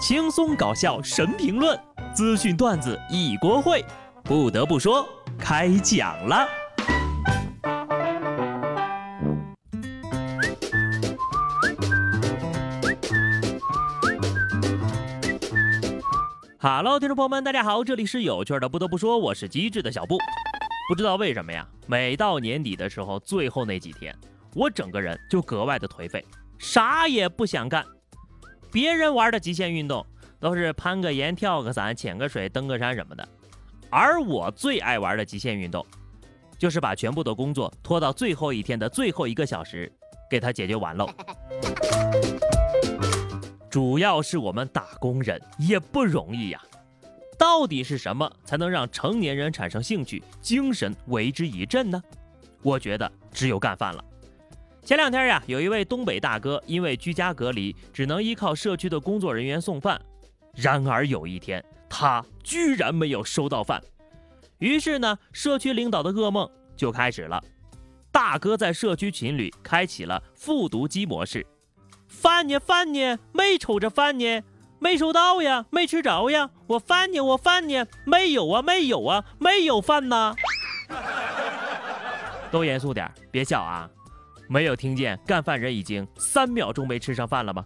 轻松搞笑神评论，资讯段子一锅烩。不得不说，开讲了。Hello，听众朋友们，大家好，这里是有趣的。不得不说，我是机智的小布。不知道为什么呀，每到年底的时候，最后那几天，我整个人就格外的颓废，啥也不想干。别人玩的极限运动都是攀个岩、跳个伞、潜个水、登个山什么的，而我最爱玩的极限运动，就是把全部的工作拖到最后一天的最后一个小时，给它解决完喽。主要是我们打工人也不容易呀，到底是什么才能让成年人产生兴趣、精神为之一振呢？我觉得只有干饭了。前两天呀，有一位东北大哥因为居家隔离，只能依靠社区的工作人员送饭。然而有一天，他居然没有收到饭。于是呢，社区领导的噩梦就开始了。大哥在社区群里开启了复读机模式：“饭呢？饭呢？没瞅着饭呢？没收到呀？没吃着呀？我饭呢？我饭呢？没有啊？没有啊？没有饭呐！”都严肃点，别笑啊！没有听见干饭人已经三秒钟没吃上饭了吗？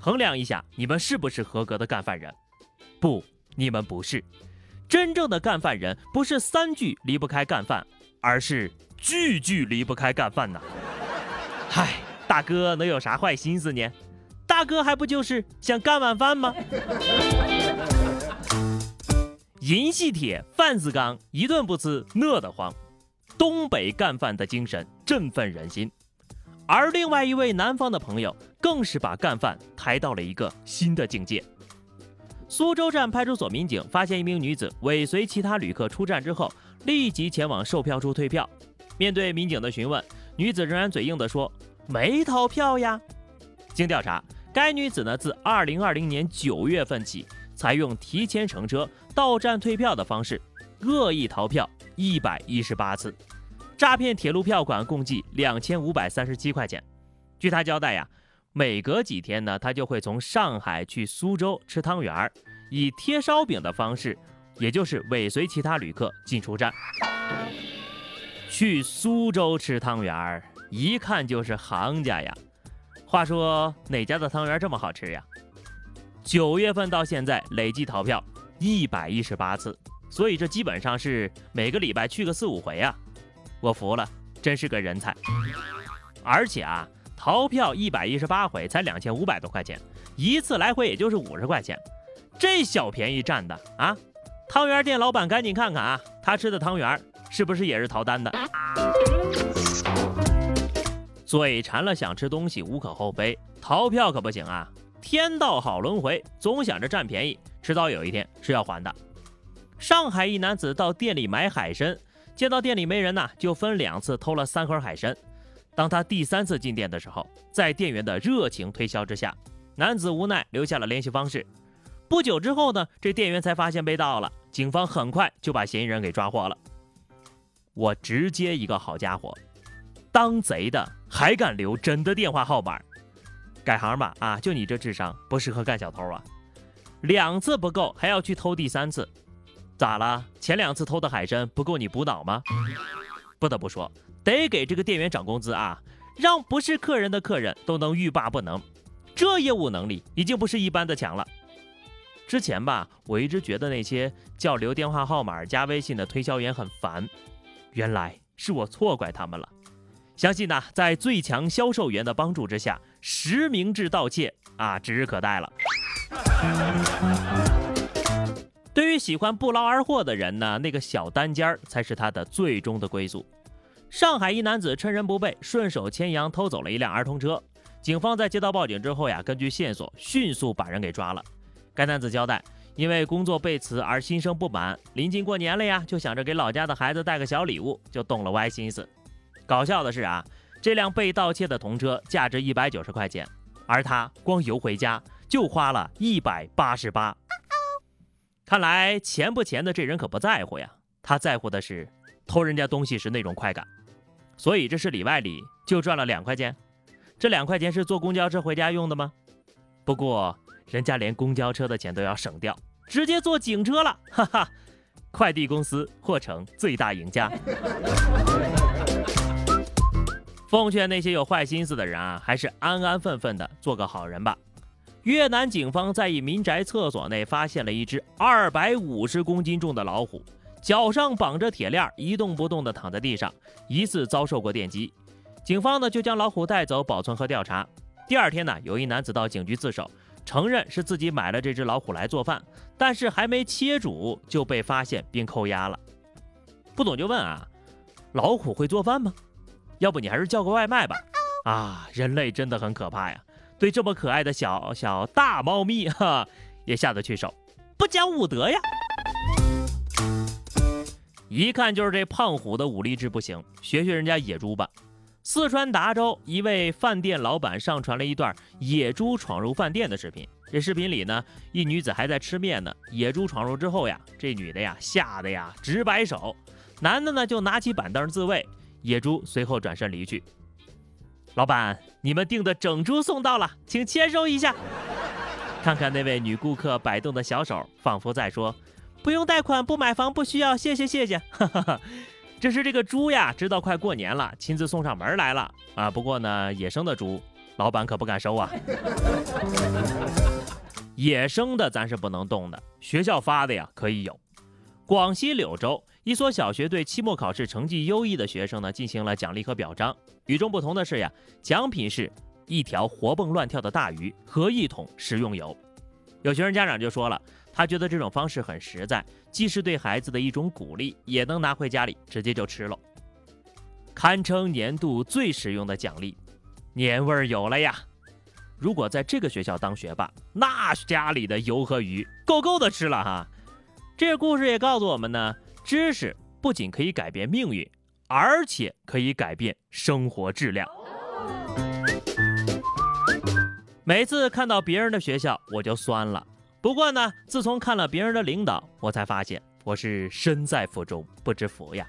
衡量一下，你们是不是合格的干饭人？不，你们不是。真正的干饭人不是三句离不开干饭，而是句句离不开干饭呐。嗨，大哥能有啥坏心思呢？大哥还不就是想干碗饭吗？银系铁，饭字钢，一顿不吃饿得慌。东北干饭的精神振奋人心，而另外一位南方的朋友更是把干饭抬到了一个新的境界。苏州站派出所民警发现一名女子尾随其他旅客出站之后，立即前往售票处退票。面对民警的询问，女子仍然嘴硬地说没逃票呀。经调查，该女子呢自2020年9月份起，采用提前乘车、到站退票的方式，恶意逃票。一百一十八次，诈骗铁路票款共计两千五百三十七块钱。据他交代呀，每隔几天呢，他就会从上海去苏州吃汤圆儿，以贴烧饼的方式，也就是尾随其他旅客进出站。去苏州吃汤圆儿，一看就是行家呀。话说哪家的汤圆这么好吃呀？九月份到现在累计逃票一百一十八次。所以这基本上是每个礼拜去个四五回啊，我服了，真是个人才。而且啊，逃票一百一十八回才两千五百多块钱，一次来回也就是五十块钱，这小便宜占的啊！汤圆店老板赶紧看看啊，他吃的汤圆是不是也是逃单的？嘴馋了想吃东西无可厚非，逃票可不行啊！天道好轮回，总想着占便宜，迟早有一天是要还的。上海一男子到店里买海参，见到店里没人呢，就分两次偷了三盒海参。当他第三次进店的时候，在店员的热情推销之下，男子无奈留下了联系方式。不久之后呢，这店员才发现被盗了，警方很快就把嫌疑人给抓获了。我直接一个好家伙，当贼的还敢留真的电话号码？改行吧啊！就你这智商，不适合干小偷啊！两次不够，还要去偷第三次。咋了？前两次偷的海参不够你补脑吗？不得不说，得给这个店员涨工资啊，让不是客人的客人都能欲罢不能，这业务能力已经不是一般的强了。之前吧，我一直觉得那些叫留电话号码、加微信的推销员很烦，原来是我错怪他们了。相信呢，在最强销售员的帮助之下，实名制盗窃啊，指日可待了。喜欢不劳而获的人呢，那个小单间儿才是他的最终的归宿。上海一男子趁人不备，顺手牵羊偷走了一辆儿童车。警方在接到报警之后呀，根据线索迅速把人给抓了。该男子交代，因为工作被辞而心生不满，临近过年了呀，就想着给老家的孩子带个小礼物，就动了歪心思。搞笑的是啊，这辆被盗窃的童车价值一百九十块钱，而他光邮回家就花了一百八十八。看来钱不钱的这人可不在乎呀，他在乎的是偷人家东西时那种快感。所以这是里外里就赚了两块钱，这两块钱是坐公交车回家用的吗？不过人家连公交车的钱都要省掉，直接坐警车了，哈哈！快递公司或成最大赢家。奉劝那些有坏心思的人啊，还是安安分分的做个好人吧。越南警方在一民宅厕所内发现了一只二百五十公斤重的老虎，脚上绑着铁链，一动不动地躺在地上，疑似遭受过电击。警方呢就将老虎带走保存和调查。第二天呢，有一男子到警局自首，承认是自己买了这只老虎来做饭，但是还没切煮就被发现并扣押了。不懂就问啊，老虎会做饭吗？要不你还是叫个外卖吧。啊，人类真的很可怕呀。对这么可爱的小小大猫咪，哈，也下得去手，不讲武德呀！一看就是这胖虎的武力值不行，学学人家野猪吧。四川达州一位饭店老板上传了一段野猪闯入饭店的视频。这视频里呢，一女子还在吃面呢，野猪闯入之后呀，这女的呀吓得呀直摆手，男的呢就拿起板凳自卫，野猪随后转身离去。老板，你们订的整猪送到了，请签收一下。看看那位女顾客摆动的小手，仿佛在说：“不用贷款，不买房，不需要，谢谢谢谢。”哈哈哈，这是这个猪呀，知道快过年了，亲自送上门来了啊。不过呢，野生的猪，老板可不敢收啊。野生的咱是不能动的，学校发的呀可以有。广西柳州。一所小学对期末考试成绩优异的学生呢进行了奖励和表彰。与众不同的是呀，奖品是一条活蹦乱跳的大鱼和一桶食用油。有学生家长就说了，他觉得这种方式很实在，既是对孩子的一种鼓励，也能拿回家里直接就吃了，堪称年度最实用的奖励，年味儿有了呀！如果在这个学校当学霸，那家里的油和鱼够够的吃了哈。这个故事也告诉我们呢。知识不仅可以改变命运，而且可以改变生活质量。每次看到别人的学校，我就酸了。不过呢，自从看了别人的领导，我才发现我是身在福中不知福呀。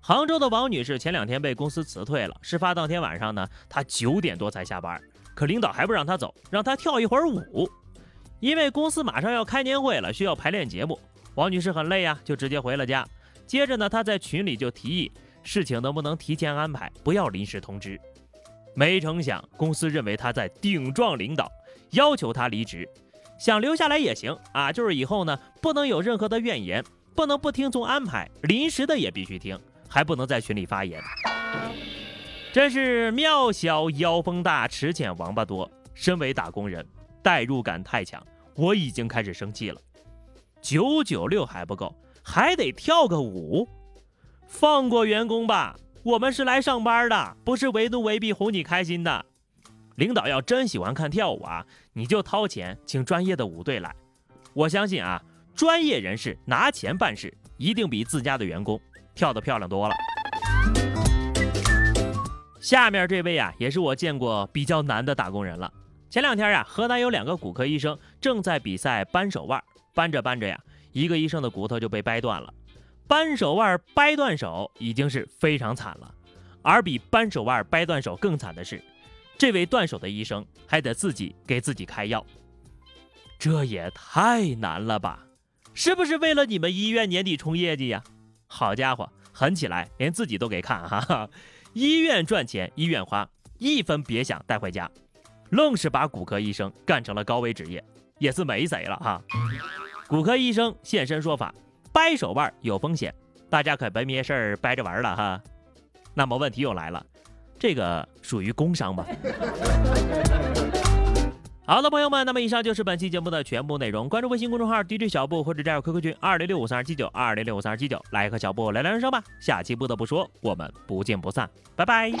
杭州的王女士前两天被公司辞退了。事发当天晚上呢，她九点多才下班，可领导还不让她走，让她跳一会儿舞。因为公司马上要开年会了，需要排练节目。王女士很累呀，就直接回了家。接着呢，她在群里就提议事情能不能提前安排，不要临时通知。没成想，公司认为她在顶撞领导，要求她离职。想留下来也行啊，就是以后呢不能有任何的怨言，不能不听从安排，临时的也必须听，还不能在群里发言。真是庙小妖风大，池浅王八多。身为打工人，代入感太强，我已经开始生气了。九九六还不够，还得跳个舞，放过员工吧！我们是来上班的，不是为奴为婢哄你开心的。领导要真喜欢看跳舞啊，你就掏钱请专业的舞队来。我相信啊，专业人士拿钱办事，一定比自家的员工跳得漂亮多了。下面这位啊，也是我见过比较难的打工人了。前两天啊，河南有两个骨科医生正在比赛扳手腕。搬着搬着呀，一个医生的骨头就被掰断了。扳手腕掰断手已经是非常惨了，而比扳手腕掰断手更惨的是，这位断手的医生还得自己给自己开药，这也太难了吧？是不是为了你们医院年底冲业绩呀？好家伙，狠起来连自己都给看哈！医院赚钱医院花，一分别想带回家，愣是把骨科医生干成了高危职业，也是没谁了哈！骨科医生现身说法，掰手腕有风险，大家可别没事掰着玩了哈。那么问题又来了，这个属于工伤吗？好的，朋友们，那么以上就是本期节目的全部内容。关注微信公众号 DJ 小布或者加入 QQ 群二零六五三二七九二零六五三二七九，来和小布聊聊人生吧。下期不得不说，我们不见不散，拜拜。